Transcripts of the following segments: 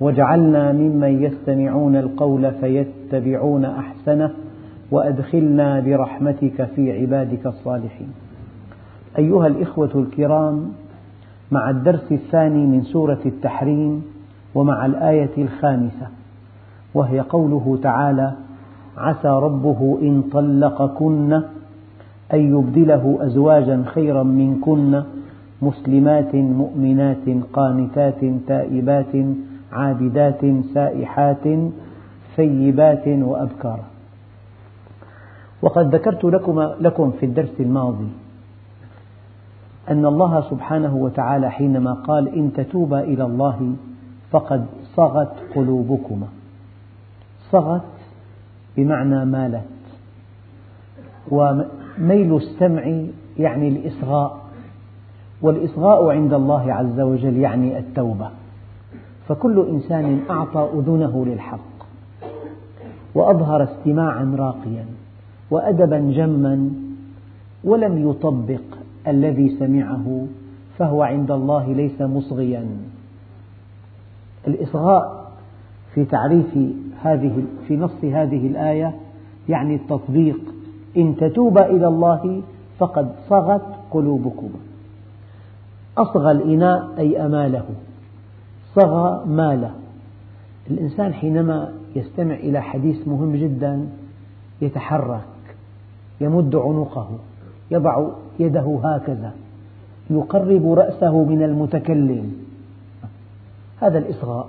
واجعلنا ممن يستمعون القول فيتبعون أحسنه وأدخلنا برحمتك في عبادك الصالحين. أيها الإخوة الكرام مع الدرس الثاني من سورة التحريم ومع الآية الخامسة وهي قوله تعالى عسى ربه إن طلقكن أن يبدله أزواجا خيرا منكن مسلمات مؤمنات قانتات تائبات عابدات سائحات ثيبات وأبكارا وقد ذكرت لكم, لكم في الدرس الماضي أن الله سبحانه وتعالى حينما قال إن تتوبا إلى الله فقد صغت قلوبكما. صغت بمعنى مالت. وميل السمع يعني الإصغاء. والإصغاء عند الله عز وجل يعني التوبة. فكل إنسان أعطى أذنه للحق وأظهر استماعا راقيا وأدبا جما ولم يطبق الذي سمعه فهو عند الله ليس مصغيا. الإصغاء في تعريف هذه في نص هذه الآية يعني التطبيق إن تتوبا إلى الله فقد صغت قلوبكما أصغى الإناء أي أماله. صغى ماله. الإنسان حينما يستمع إلى حديث مهم جدا يتحرك يمد عنقه يضع يده هكذا يقرب رأسه من المتكلم. هذا الإصغاء.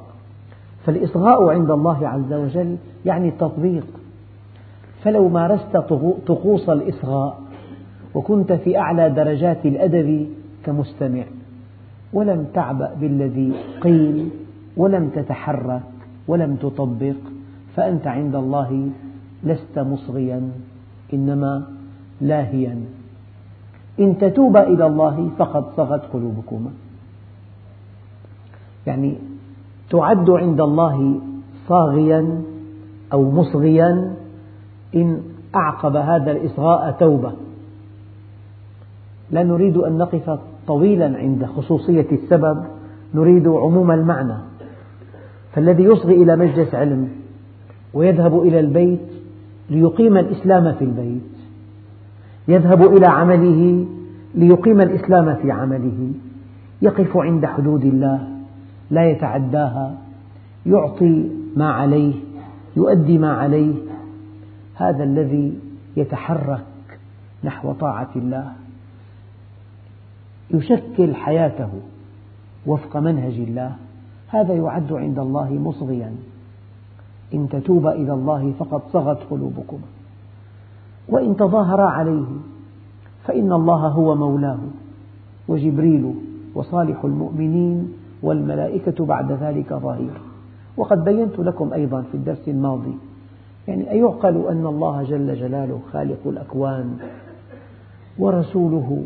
فالإصغاء عند الله عز وجل يعني التطبيق. فلو مارست طقوس الإصغاء وكنت في أعلى درجات الأدب كمستمع ولم تعبأ بالذي قيل ولم تتحرك ولم تطبق فأنت عند الله لست مصغيا إنما لاهيا. إن تتوبا إلى الله فقد صغت قلوبكما. يعني تعد عند الله صاغيا أو مصغيا إن أعقب هذا الإصغاء توبة. لا نريد أن نقف طويلا عند خصوصية السبب نريد عموم المعنى. فالذي يصغي إلى مجلس علم ويذهب إلى البيت ليقيم الإسلام في البيت يذهب إلى عمله ليقيم الإسلام في عمله يقف عند حدود الله لا يتعداها يعطي ما عليه يؤدي ما عليه هذا الذي يتحرك نحو طاعة الله. يشكل حياته وفق منهج الله هذا يعد عند الله مصغيا. إن تتوبا إلى الله فقد صغت قلوبكما. وإن تظاهرا عليه فإن الله هو مولاه وجبريل وصالح المؤمنين والملائكة بعد ذلك ظهير وقد بينت لكم أيضا في الدرس الماضي يعني أيعقل أن الله جل جلاله خالق الأكوان ورسوله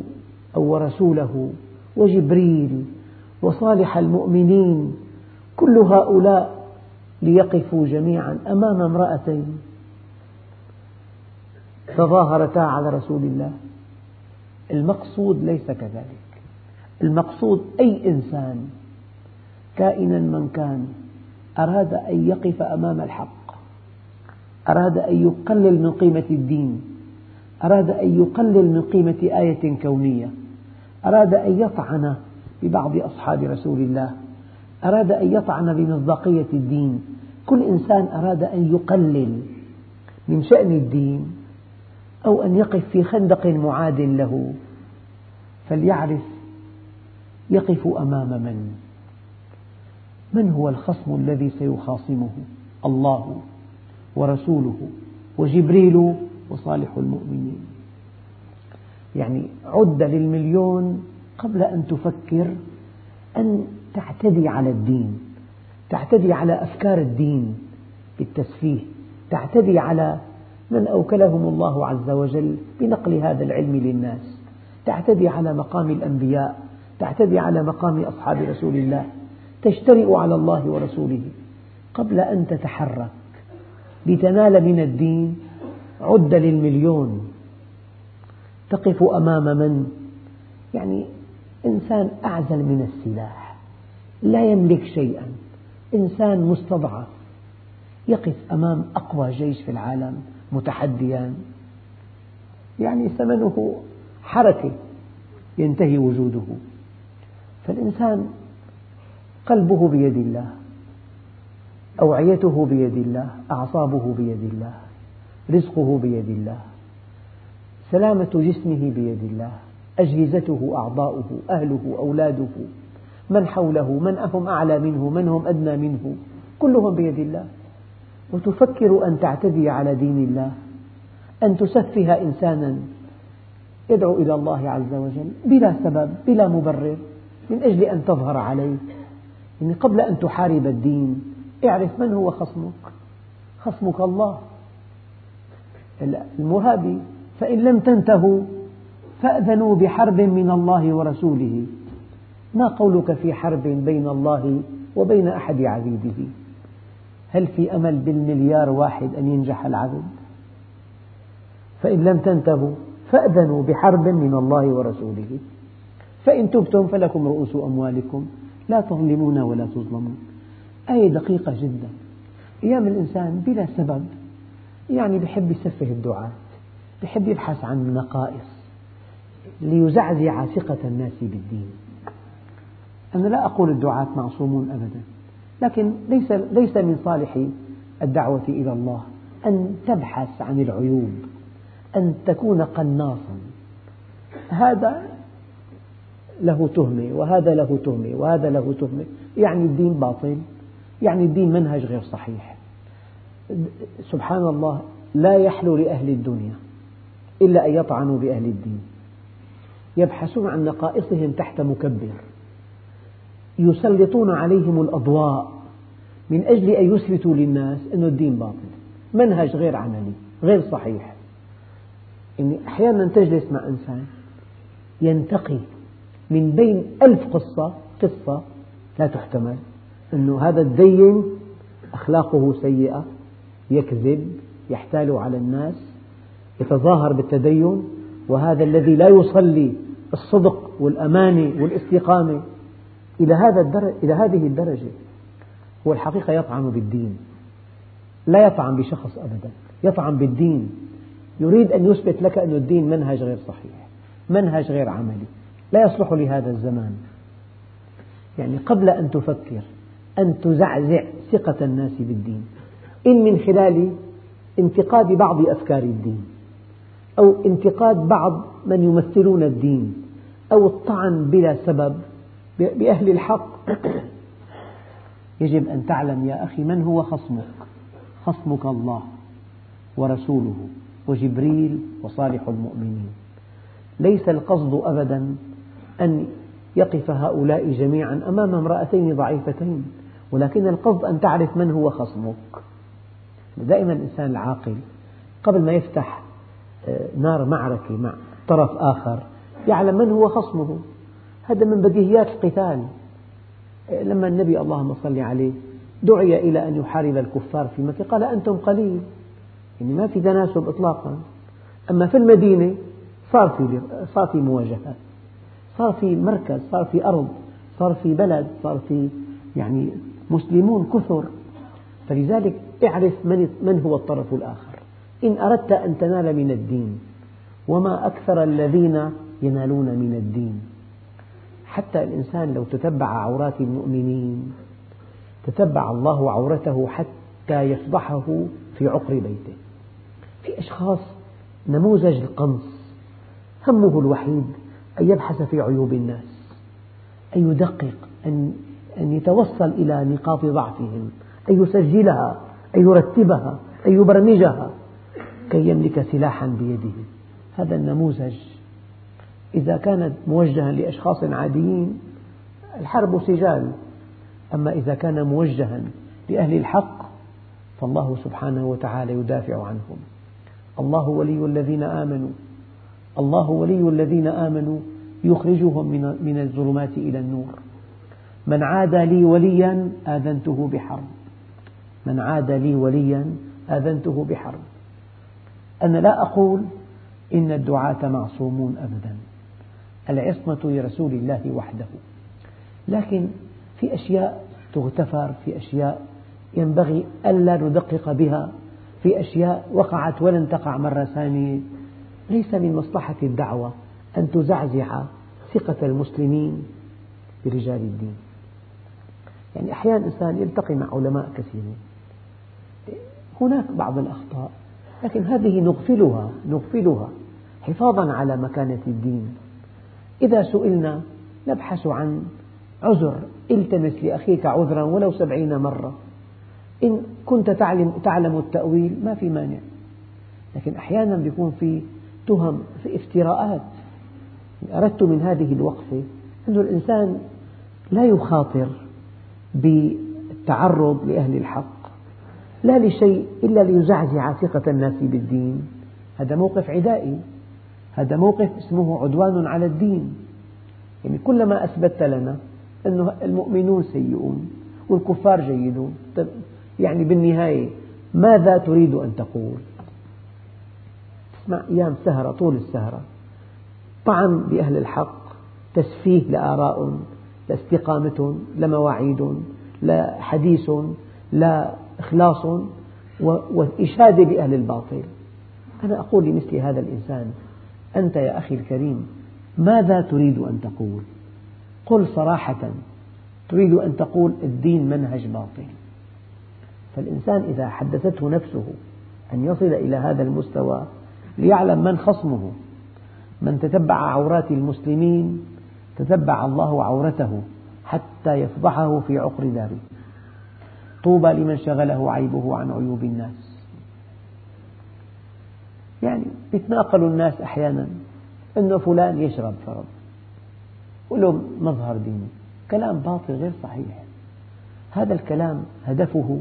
أو ورسوله وجبريل وصالح المؤمنين كل هؤلاء ليقفوا جميعا أمام امرأتين تظاهرتا على رسول الله. المقصود ليس كذلك. المقصود أي إنسان كائنا من كان أراد أن يقف أمام الحق أراد أن يقلل من قيمة الدين أراد أن يقلل من قيمة آية كونية. أراد أن يطعن ببعض أصحاب رسول الله. أراد أن يطعن بمصداقية الدين. كل إنسان أراد أن يقلل من شأن الدين أو أن يقف في خندق معاد له. فليعرف يقف أمام من. من هو الخصم الذي سيخاصمه؟ الله ورسوله وجبريل وصالح المؤمنين. يعني عد للمليون قبل أن تفكر أن تعتدي على الدين تعتدي على أفكار الدين بالتسفيه تعتدي على من أوكلهم الله عز وجل بنقل هذا العلم للناس تعتدي على مقام الأنبياء تعتدي على مقام أصحاب رسول الله تجترئ على الله ورسوله قبل أن تتحرك. لتنال من الدين عد للمليون تقف أمام من؟ يعني إنسان أعزل من السلاح لا يملك شيئا إنسان مستضعف يقف أمام أقوى جيش في العالم متحديا. يعني ثمنه حركة ينتهي وجوده. فالإنسان قلبه بيد الله أوعيته بيد الله أعصابه بيد الله رزقه بيد الله. سلامة جسمه بيد الله أجهزته أعضاؤه أهله أولاده من حوله من هم أعلى منه من هم أدنى منه كلهم بيد الله. وتفكر أن تعتدي على دين الله أن تسفه إنسانا يدعو إلى الله عز وجل بلا سبب بلا مبرر من أجل أن تظهر عليه. يعني قبل أن تحارب الدين اعرف من هو خصمك؟ خصمك الله. المرابي فإن لم تنتهوا فأذنوا بحرب من الله ورسوله. ما قولك في حرب بين الله وبين أحد عبيده؟ هل في أمل بالمليار واحد أن ينجح العبد؟ فإن لم تنتهوا فأذنوا بحرب من الله ورسوله. فإن تبتم فلكم رؤوس أموالكم. لا تظلمون ولا تظلمون. آية دقيقة جدا. أيام الإنسان بلا سبب يعني بحب يسفه الدعاة بحب يبحث عن النقائص ليزعزع ثقة الناس بالدين. أنا لا أقول الدعاة معصومون أبدا لكن ليس, ليس من صالح الدعوة إلى الله أن تبحث عن العيوب أن تكون قناصا. هذا له تهمة وهذا له تهمة وهذا له تهمة. يعني الدين باطل يعني الدين منهج غير صحيح. سبحان الله لا يحلو لأهل الدنيا. إلا أن يطعنوا بأهل الدين. يبحثون عن نقائصهم تحت مكبر. يسلطون عليهم الأضواء من أجل أن يثبتوا للناس أن الدين باطل. منهج غير عملي غير صحيح. يعني أحيانا تجلس مع إنسان ينتقي من بين ألف قصة قصة لا تحتمل أن هذا الدين أخلاقه سيئة يكذب يحتال على الناس يتظاهر بالتدين وهذا الذي لا يصلي الصدق والأمانة والاستقامة إلى هذا الدرجة إلى هذه الدرجة. هو الحقيقة يطعن بالدين. لا يطعن بشخص أبدا يطعن بالدين. يريد أن يثبت لك أن الدين منهج غير صحيح منهج غير عملي. لا يصلح لهذا الزمان. يعني قبل أن تفكر أن تزعزع ثقة الناس بالدين. إن من خلال انتقاد بعض أفكار الدين. أو انتقاد بعض من يمثلون الدين أو الطعن بلا سبب بأهل الحق. يجب أن تعلم يا أخي من هو خصمك؟ خصمك الله ورسوله وجبريل وصالح المؤمنين. ليس القصد أبدا أن يقف هؤلاء جميعا أمام امرأتين ضعيفتين ولكن القصد أن تعرف من هو خصمك. دائما الإنسان العاقل قبل ما يفتح نار معركة مع طرف آخر يعلم من هو خصمه. هذا من بديهيات القتال. لما النبي اللهم صل عليه دعي إلى أن يحارب الكفار في مكة قال أنتم قليل يعني ما في تناسب إطلاقا. أما في المدينة صار في صار في مواجهات صار في مركز صار في أرض صار في بلد صار في يعني مسلمون كثر. فلذلك اعرف من هو الطرف الآخر. إن أردت أن تنال من الدين وما أكثر الذين ينالون من الدين. حتى الإنسان لو تتبع عورات المؤمنين تتبع الله عورته حتى يفضحه في عقر بيته. في أشخاص نموذج القنص همه الوحيد أن يبحث في عيوب الناس أن يدقق أن أن يتوصل إلى نقاط ضعفهم أن يسجلها أن يرتبها أن يبرمجها. كي يملك سلاحا بيده. هذا النموذج. إذا كانت موجهة لأشخاص عاديين الحرب سجال. أما إذا كان موجها لأهل الحق فالله سبحانه وتعالى يدافع عنهم. الله ولي الذين آمنوا. الله ولي الذين آمنوا يخرجهم من الظلمات إلى النور. من عادى لي وليا آذنته بحرب. من عاد لي وليا آذنته بحرب. أنا لا أقول إن الدعاة معصومون أبدا. العصمة لرسول الله وحده. لكن في أشياء تغتفر في أشياء ينبغي ألا ندقق بها في أشياء وقعت ولن تقع مرة ثانية. ليس من مصلحة الدعوة أن تزعزع ثقة المسلمين برجال الدين. يعني أحيانا إنسان يلتقي مع علماء كثيرين. هناك بعض الأخطاء. لكن هذه نغفلها نغفلها حفاظا على مكانة الدين. إذا سئلنا نبحث عن عذر التمس لأخيك عذرا ولو سبعين مرة. إن كنت تعلم, تعلم التأويل ما في مانع. لكن أحيانا يكون في تهم في افتراءات. أردت من هذه الوقفة أن الإنسان لا يخاطر بالتعرض لأهل الحق. لا لشيء إلا ليزعزع ثقة الناس بالدين. هذا موقف عدائي. هذا موقف اسمه عدوان على الدين. يعني كلما أثبتت لنا أن المؤمنون سيئون والكفار جيدون يعني بالنهاية ماذا تريد أن تقول؟ تسمع أيام سهرة طول السهرة طعن بأهل الحق تسفيه لآراء لاستقامة لمواعيد لا حديث لا إخلاص وإشادة بأهل الباطل. أنا أقول لمثل هذا الإنسان أنت يا أخي الكريم ماذا تريد أن تقول؟ قل صراحة تريد أن تقول الدين منهج باطل. فالإنسان إذا حدثته نفسه أن يصل إلى هذا المستوى ليعلم من خصمه من تتبع عورات المسلمين تتبع الله عورته حتى يفضحه في عقر داره. طوبى لمن شغله عيبه عن عيوب الناس. يعني يتناقل الناس أحيانا أنه فلان يشرب فرض وله مظهر ديني. كلام باطل غير صحيح. هذا الكلام هدفه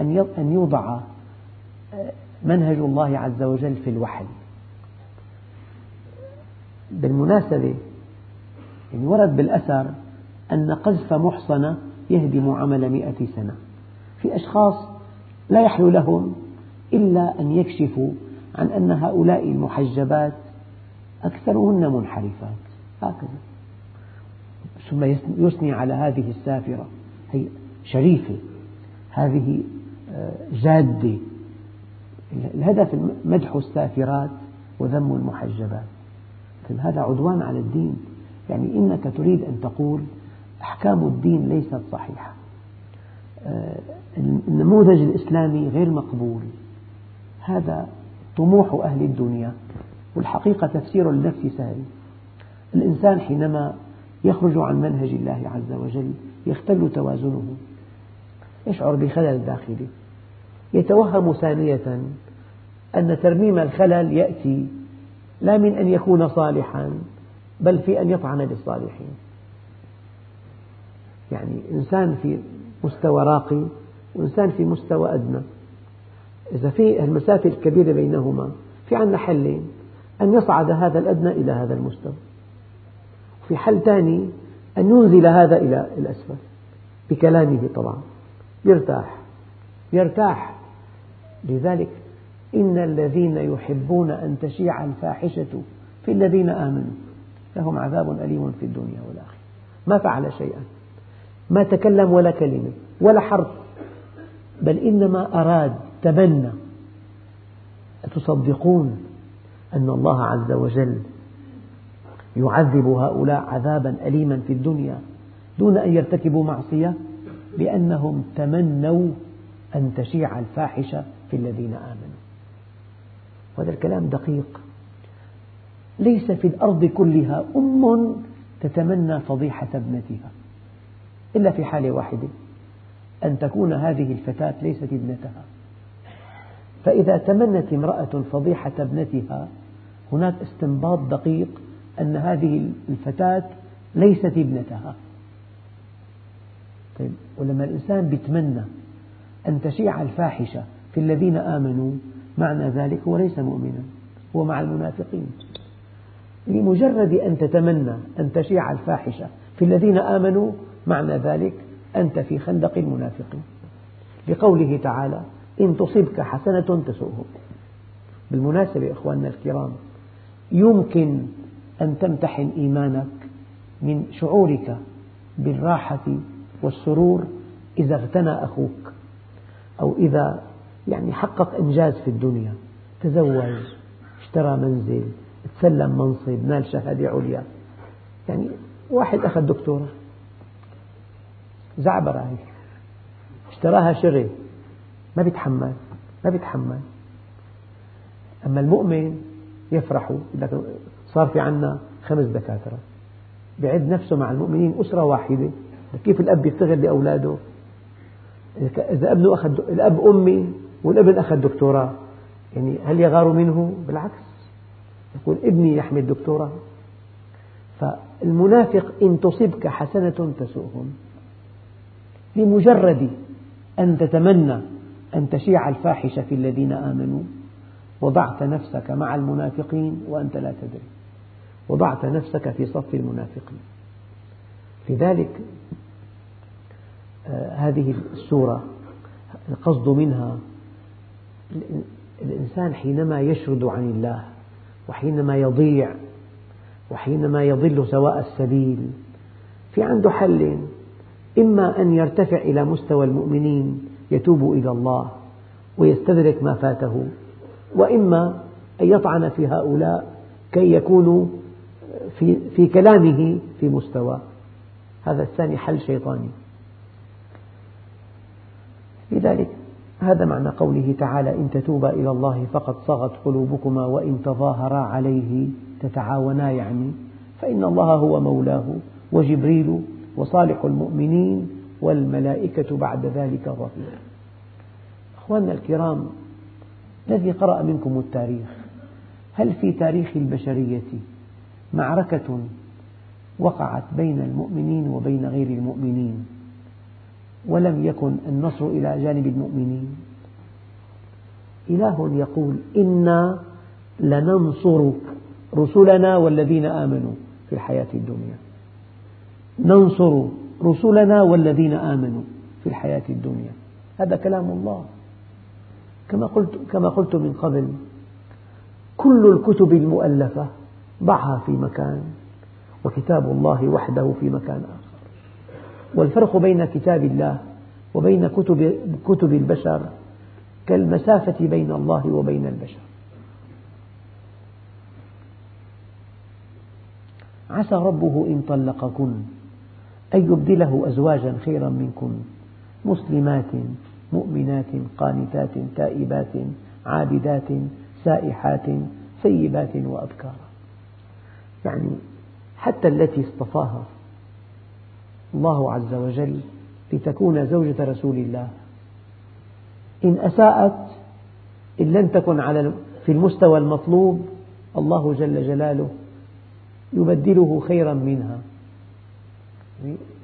أن يوضع آه، منهج الله عز وجل في الوحي. بالمناسبة يعني ورد بالأثر أن قذف محصنة يهدم عمل مئة سنة. في أشخاص لا يحلو لهم إلا أن يكشفوا عن أن هؤلاء المحجبات أكثرهن منحرفات. هكذا. ثم يثني على هذه السافرة. هي شريفة. هذه آه، جادة. الهدف مدح السافرات وذم المحجبات. هذا عدوان على الدين. يعني إنك تريد أن تقول أحكام الدين ليست صحيحة. النموذج الإسلامي غير مقبول. هذا طموح أهل الدنيا والحقيقة تفسير النفس سهل الإنسان حينما يخرج عن منهج الله عز وجل يختل توازنه. يشعر بخلل داخلي. يتوهم ثانية أن ترميم الخلل يأتي لا من أن يكون صالحا بل في أن يطعن بالصالحين يعني إنسان في مستوى راقي وإنسان في مستوى أدنى. إذا في المسافة الكبيرة بينهما في عندنا حلين أن يصعد هذا الأدنى إلى هذا المستوى. في حل ثاني أن ينزل هذا إلى الأسفل بكلامه طبعا. يرتاح. يرتاح. لذلك إن الذين يحبون أن تشيع الفاحشة في الذين آمنوا لهم عذاب أليم في الدنيا والآخرة. ما فعل شيئا. ما تكلم ولا كلمة ولا حرف. بل إنما أراد تمنى أتصدقون أن الله عز وجل يعذب هؤلاء عذابا أليما في الدنيا دون أن يرتكبوا معصية؟ لأنهم تمنوا أن تشيع الفاحشة في الذين آمنوا. وهذا الكلام دقيق. ليس في الأرض كلها أم تتمنى فضيحة ابنتها. إلا في حالة واحدة أن تكون هذه الفتاة ليست ابنتها. فإذا تمنت امرأة فضيحة ابنتها هناك استنباط دقيق أن هذه الفتاة ليست ابنتها. طيب ولما الإنسان يتمنى أن تشيع الفاحشة في الذين آمنوا معنى ذلك هو ليس مؤمنا هو مع المنافقين. لمجرد أن تتمنى أن تشيع الفاحشة في الذين آمنوا معنى ذلك أنت في خندق المنافقين لقوله تعالى إن تصبك حسنة تسؤهم. بالمناسبة إخواننا الكرام يمكن أن تمتحن إيمانك من شعورك بالراحة والسرور إذا اغتنى أخوك أو إذا يعني حقق إنجاز في الدنيا. تزوج اشترى منزل تسلم منصب نال شهادة عليا. يعني واحد أخذ دكتوراه زعبرة هي اشتراها شغل ما بيتحمل ما بيتحمل. أما المؤمن يفرح صار في عنا خمس دكاترة. بعد نفسه مع المؤمنين أسرة واحدة. كيف الأب يفتخر لأولاده؟ إذا ابنه أخذ الأب أمي والابن أخذ دكتوراه. يعني هل يغار منه؟ بالعكس. يقول ابني يحمل دكتوراه. فالمنافق إن تصبك حسنة تسؤهم. بمجرد أن تتمنى أن تشيع الفاحشة في الذين آمنوا. وضعت نفسك مع المنافقين وأنت لا تدري. وضعت نفسك في صف المنافقين. لذلك آه، هذه السورة القصد منها الإنسان حينما يشرد عن الله وحينما يضيع وحينما يضل سواء السبيل في عنده حل إما أن يرتفع إلى مستوى المؤمنين يتوب إلى الله ويستدرك ما فاته وإما أن يطعن في هؤلاء كي يكونوا في, في كلامه في مستوى. هذا الثاني حل شيطاني. لذلك هذا معنى قوله تعالى إن تتوبا إلى الله فقد صغت قلوبكما وإن تظاهرا عليه تتعاونا يعني. فإن الله هو مولاه وجبريل وصالح المؤمنين والملائكة بعد ذلك ظهير أخواننا الكرام الذي قرأ منكم التاريخ هل في تاريخ البشرية معركة وقعت بين المؤمنين وبين غير المؤمنين؟ ولم يكن النصر إلى جانب المؤمنين؟ إله يقول إنا لننصر رسلنا والذين آمنوا في الحياة الدنيا. ننصر رسلنا والذين آمنوا في الحياة الدنيا. هذا كلام الله. كما قلت, كما قلت من قبل كل الكتب المؤلفة ضعها في مكان وكتاب الله وحده في مكان آخر. والفرق بين كتاب الله وبين كتب, كتب البشر كالمسافة بين الله وبين البشر. عسى ربه إن طلقكن. أن يبدله أزواجا خيرا منكن مسلمات مؤمنات قانتات تائبات عابدات سائحات ثيبات وأبكارا يعني حتى التي اصطفاها الله عز وجل لتكون زوجة رسول الله إن أساءت إن لم تكن على في المستوى المطلوب الله جل جلاله يبدله خيرا منها.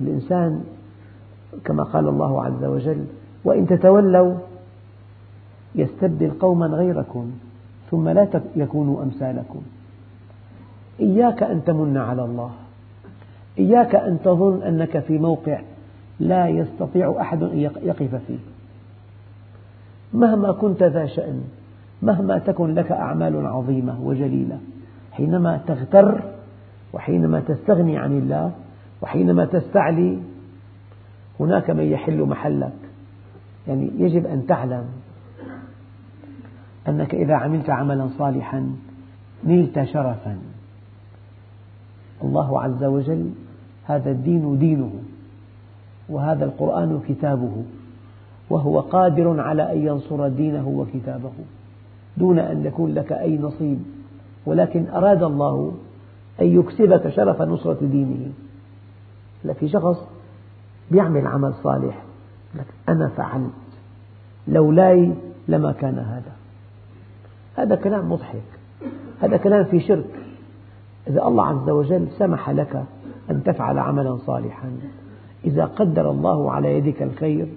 الإنسان كما قال الله عز وجل وإن تتولوا يستبدل قوما غيركم ثم لا يكونوا أمثالكم. إياك أن تمن على الله. إياك أن تظن أنك في موقع لا يستطيع أحد أن يقف فيه. مهما كنت ذا شأن مهما تكن لك أعمال عظيمة وجليلة حينما تغتر وحينما تستغني عن الله وحينما تستعلي هناك من يحل محلك. يعني يجب أن تعلم أنك إذا عملت عملا صالحا نلت شرفا. الله عز وجل هذا الدين دينه وهذا القرآن كتابه وهو قادر على أن ينصر دينه وكتابه دون أن يكون لك أي نصيب. ولكن أراد الله أن يكسبك شرف نصرة دينه. في شخص يعمل عمل صالح. لك أنا فعلت. لولاي لما كان هذا. هذا كلام مضحك. هذا كلام في شرك. إذا الله عز وجل سمح لك أن تفعل عملا صالحا إذا قدر الله على يدك الخير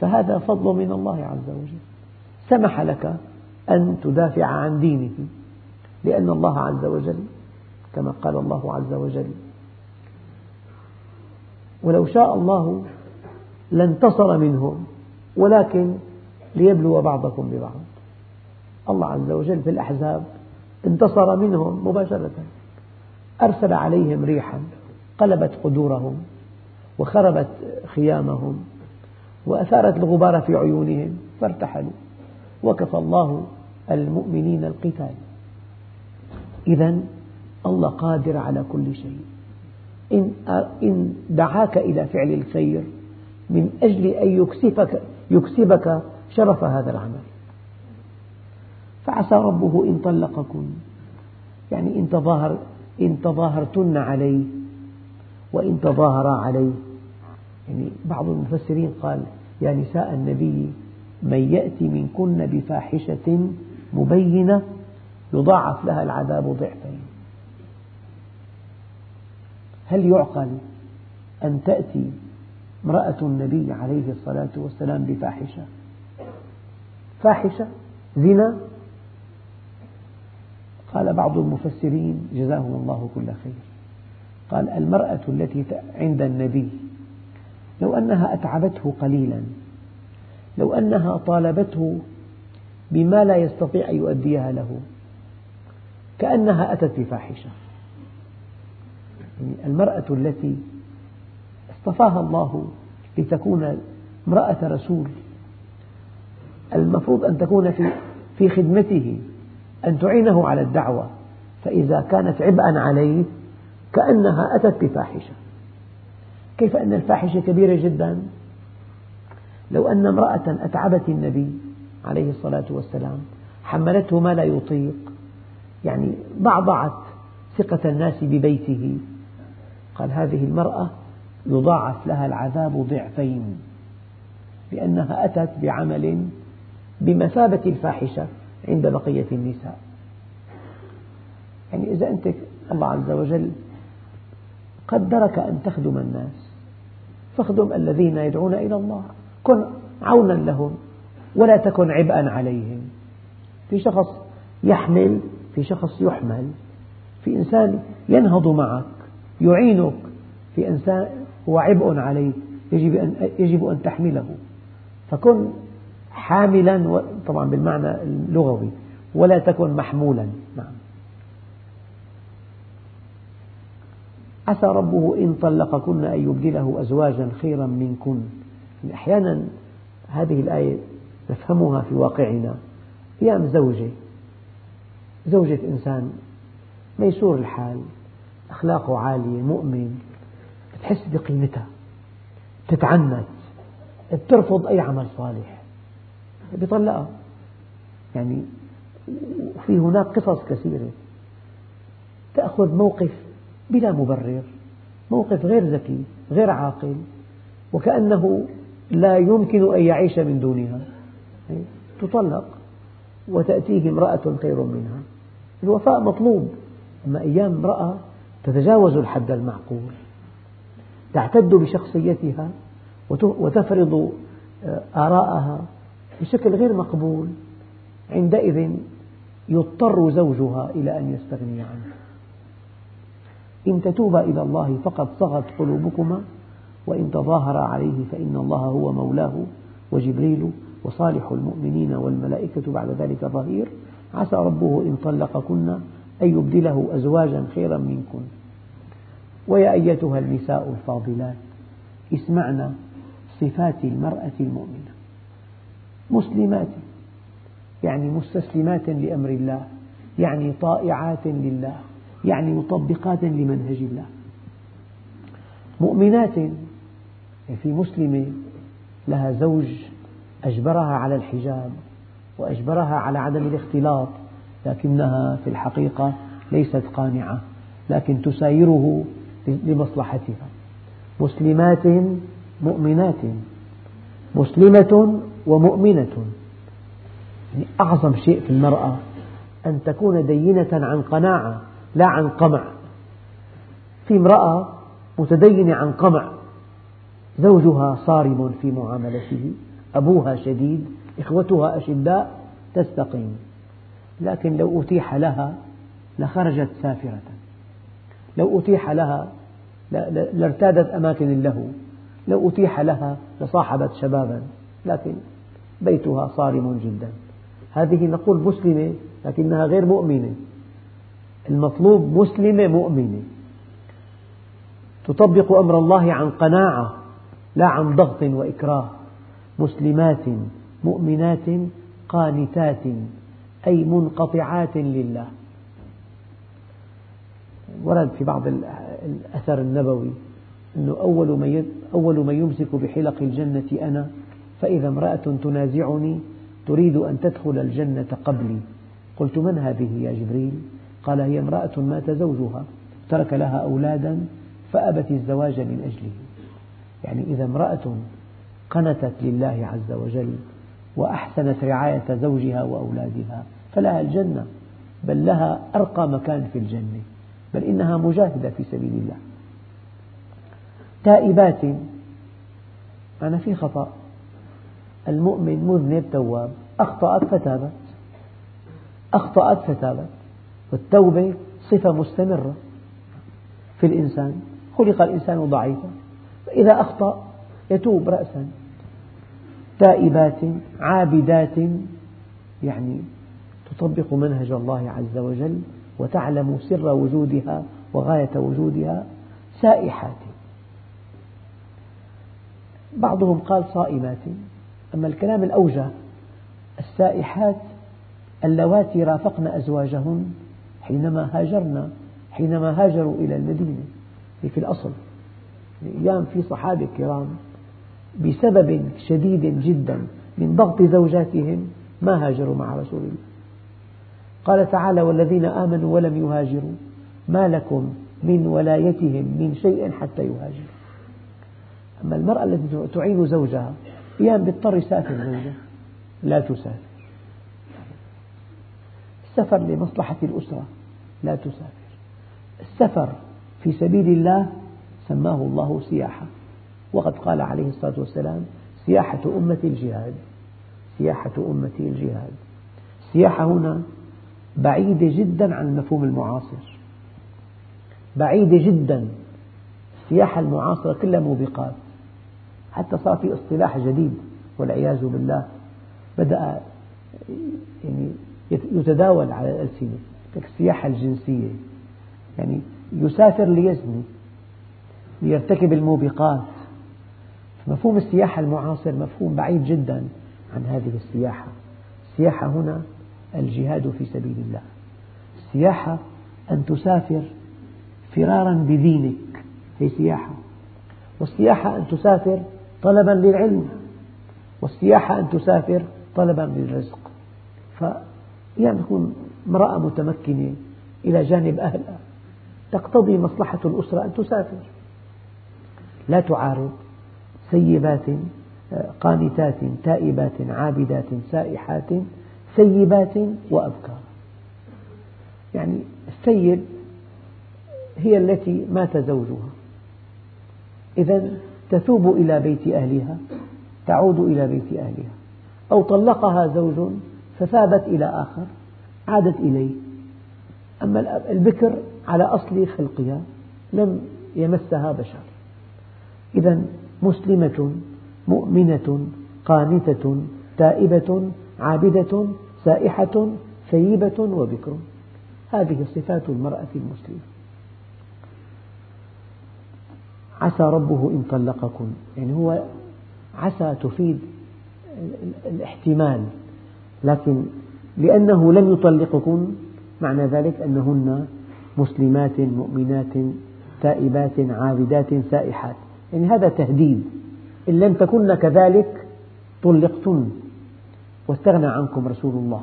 فهذا فضل من الله عز وجل. سمح لك أن تدافع عن دينه لأن الله عز وجل كما قال الله عز وجل ولو شاء الله لانتصر منهم ولكن ليبلو بعضكم ببعض. الله عز وجل في الأحزاب انتصر منهم مباشرة أرسل عليهم ريحا قلبت قدورهم وخربت خيامهم وأثارت الغبار في عيونهم فارتحلوا. وكفى الله المؤمنين القتال. إذا الله قادر على كل شيء. إن دعاك إلى فعل الخير من أجل أن يكسبك, يكسبك شرف هذا العمل. فعسى ربه إن طلقكن يعني إن, تظاهر إن تظاهرتن عليه وإن تظاهرا عليه. يعني بعض المفسرين قال يا نساء النبي من يأتي منكن بفاحشة مبينة يضاعف لها العذاب ضعفين هل يعقل أن تأتي امرأة النبي عليه الصلاة والسلام بفاحشة؟ فاحشة؟ زنا؟ قال بعض المفسرين جزاهم الله كل خير. قال المرأة التي عند النبي لو أنها أتعبته قليلا لو أنها طالبته بما لا يستطيع أن يؤديها له كأنها أتت بفاحشة. المرأة التي اصطفاها الله لتكون امرأة رسول المفروض أن تكون في في خدمته أن تعينه على الدعوة فإذا كانت عبئا عليه كأنها أتت بفاحشة. كيف أن الفاحشة كبيرة جدا؟ لو أن امرأة أتعبت النبي عليه الصلاة والسلام حملته ما لا يطيق يعني ضعضعت ثقة الناس ببيته قال هذه المرأة يضاعف لها العذاب ضعفين لأنها أتت بعمل بمثابة الفاحشة عند بقية النساء. يعني إذا أنت الله عز وجل قدرك أن تخدم الناس فاخدم الذين يدعون إلى الله. كن عونا لهم ولا تكن عبئا عليهم. في شخص يحمل في شخص يحمل في إنسان ينهض معك. يعينك في إنسان هو عبء عليك يجب أن, يجب أن تحمله. فكن حاملا طبعا بالمعنى اللغوي ولا تكن محمولا. نعم. عسى ربه إن طلقكن أن يبدله أزواجا خيرا منكن. يعني أحيانا هذه الآية نفهمها في واقعنا. أيام زوجة زوجة إنسان ميسور الحال. أخلاقه عالية مؤمن بتحس بقيمتها تتعنت بترفض أي عمل صالح بيطلقها. يعني في هناك قصص كثيرة. تأخذ موقف بلا مبرر موقف غير ذكي غير عاقل وكأنه لا يمكن أن يعيش من دونها. تطلق وتأتيه امرأة خير منها. الوفاء مطلوب أما أيام امرأة تتجاوز الحد المعقول. تعتد بشخصيتها وتفرض آه، آراءها بشكل غير مقبول. عندئذ يضطر زوجها إلى أن يستغني عنه. إن تتوبا إلى الله فقد صغت قلوبكما وإن تظاهر عليه فإن الله هو مولاه وجبريل وصالح المؤمنين والملائكة بعد ذلك ظهير. عسى ربه إن طلقكن أن يبدله أزواجا خيرا منكن. ويا أيتها النساء الفاضلات اسمعنا صفات المرأة المؤمنة. مسلمات يعني مستسلمات لأمر الله يعني طائعات لله يعني مطبقات لمنهج الله. مؤمنات في مسلمة لها زوج أجبرها على الحجاب وأجبرها على عدم الاختلاط لكنها في الحقيقة ليست قانعة لكن تسايره لمصلحتها. مسلمات مؤمنات مسلمة ومؤمنة. يعني أعظم شيء في المرأة أن تكون دينة عن قناعة لا عن قمع. في امرأة متدينة عن قمع زوجها صارم في معاملته أبوها شديد إخوتها أشداء تستقيم. لكن لو أتيح لها لخرجت سافرة. لو أتيح لها لارتادت أماكن اللهو لو أتيح لها لصاحبت شبابا. لكن بيتها صارم جدا. هذه نقول مسلمة لكنها غير مؤمنة. المطلوب مسلمة مؤمنة. تطبق أمر الله عن قناعة لا عن ضغط وإكراه. مسلمات مؤمنات قانتات. أي منقطعات لله. ورد في بعض الأثر النبوي أنه أول من أول من يمسك بحلق الجنة أنا فإذا امرأة تنازعني تريد أن تدخل الجنة قبلي. قلت من هذه يا جبريل؟ قال هي امرأة مات زوجها ترك لها أولادا فأبت الزواج من أجله. يعني إذا امرأة قنتت لله عز وجل وأحسنت رعاية زوجها وأولادها فلها الجنة بل لها أرقى مكان في الجنة بل إنها مجاهدة في سبيل الله. تائبات أنا في خطأ. المؤمن مذنب تواب. أخطأت فتابت. أخطأت فتابت. والتوبة صفة مستمرة في الإنسان. خلق الإنسان ضعيفا. فإذا أخطأ يتوب رأسا. تائبات عابدات يعني تطبق منهج الله عز وجل وتعلم سر وجودها وغاية وجودها سائحات. بعضهم قال صائمات. أما الكلام الأوجه السائحات اللواتي رافقن أزواجهن حينما هاجرن حينما هاجروا إلى المدينة في الأصل أيام في صحابة كرام. بسبب شديد جدا من ضغط زوجاتهم ما هاجروا مع رسول الله. قال تعالى والذين آمنوا ولم يهاجروا ما لكم من ولايتهم من شيء حتى يهاجروا. أما المرأة التي تعين زوجها أيام بيضطر يسافر زوجها لا تسافر. السفر لمصلحة الأسرة لا تسافر. السفر في سبيل الله سماه الله سياحة. وقد قال عليه الصلاة والسلام سياحة أمتي الجهاد. سياحة أمتي الجهاد. السياحة هنا بعيدة جدا عن المفهوم المعاصر. بعيدة جدا. السياحة المعاصرة كلها موبقات. حتى صار في اصطلاح جديد والعياذ بالله بدأ يعني يتداول على الألسنة السياحة الجنسية. يعني يسافر ليزني ليرتكب الموبقات. مفهوم السياحة المعاصر مفهوم بعيد جدا عن هذه السياحة. السياحة هنا الجهاد في سبيل الله. السياحة أن تسافر فرارا بدينك هي سياحة. والسياحة أن تسافر طلبا للعلم. والسياحة أن تسافر طلبا للرزق. فأحيانا تكون امرأة متمكنة إلى جانب أهلها. تقتضي مصلحة الأسرة أن تسافر. لا تعارض. سيبات قانتات تائبات عابدات سائحات سيبات وأبكار. يعني السيب هي التي مات زوجها إذا تثوب إلى بيت أهلها تعود إلى بيت أهلها. أو طلقها زوج فثابت إلى آخر عادت إليه. أما البكر على أصل خلقها لم يمسها بشر. إذا مسلمة مؤمنة قانتة تائبة عابدة سائحة ثيبة وبكر. هذه صفات المرأة المسلمة. عسى ربه إن طلقكن. يعني هو عسى تفيد الاحتمال لكن لأنه لم يطلقكن معنى ذلك أنهن مسلمات مؤمنات تائبات عابدات سائحات. يعني هذا تهديد إن لم تكن كذلك طلقتن. واستغنى عنكم رسول الله.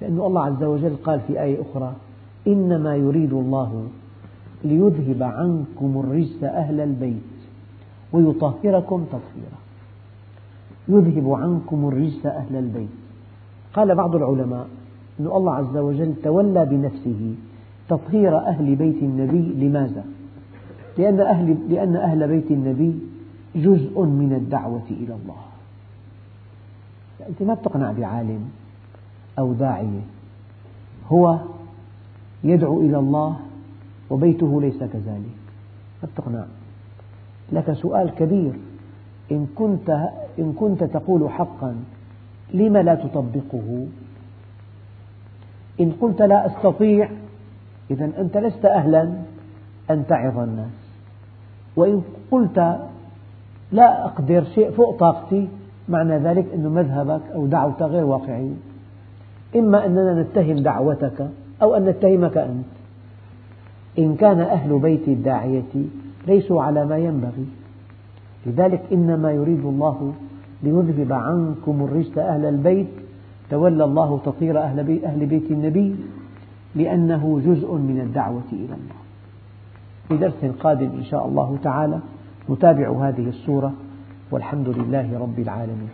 لأن الله عز وجل قال في آية أخرى إنما يريد الله ليذهب عنكم الرجس أهل البيت ويطهركم تطهيرا. يذهب عنكم الرجس أهل البيت. قال بعض العلماء أن الله عز وجل تولى بنفسه تطهير أهل بيت النبي لماذا؟ لأن أهل, لأن أهل بيت النبي جزء من الدعوة إلى الله. أنت ما تقنع بعالم أو داعية. هو يدعو إلى الله وبيته ليس كذلك. ما تقنع لك سؤال كبير. إن كنت, إن كنت تقول حقا لم لا تطبقه؟ إن قلت لا أستطيع إذا أنت لست أهلا أن تعظ الناس. وإن قلت لا أقدر شيء فوق طاقتي معنى ذلك أن مذهبك أو دعوتك غير واقعية إما أننا نتهم دعوتك أو أن نتهمك أنت. إن كان أهل بيت الداعية ليسوا على ما ينبغي. لذلك إنما يريد الله ليذهب عنكم الرجس أهل البيت تولى الله تطهير أهل بيت النبي لأنه جزء من الدعوة إلى الله. في درس قادم إن شاء الله تعالى. نتابع هذه السورة والحمد لله رب العالمين.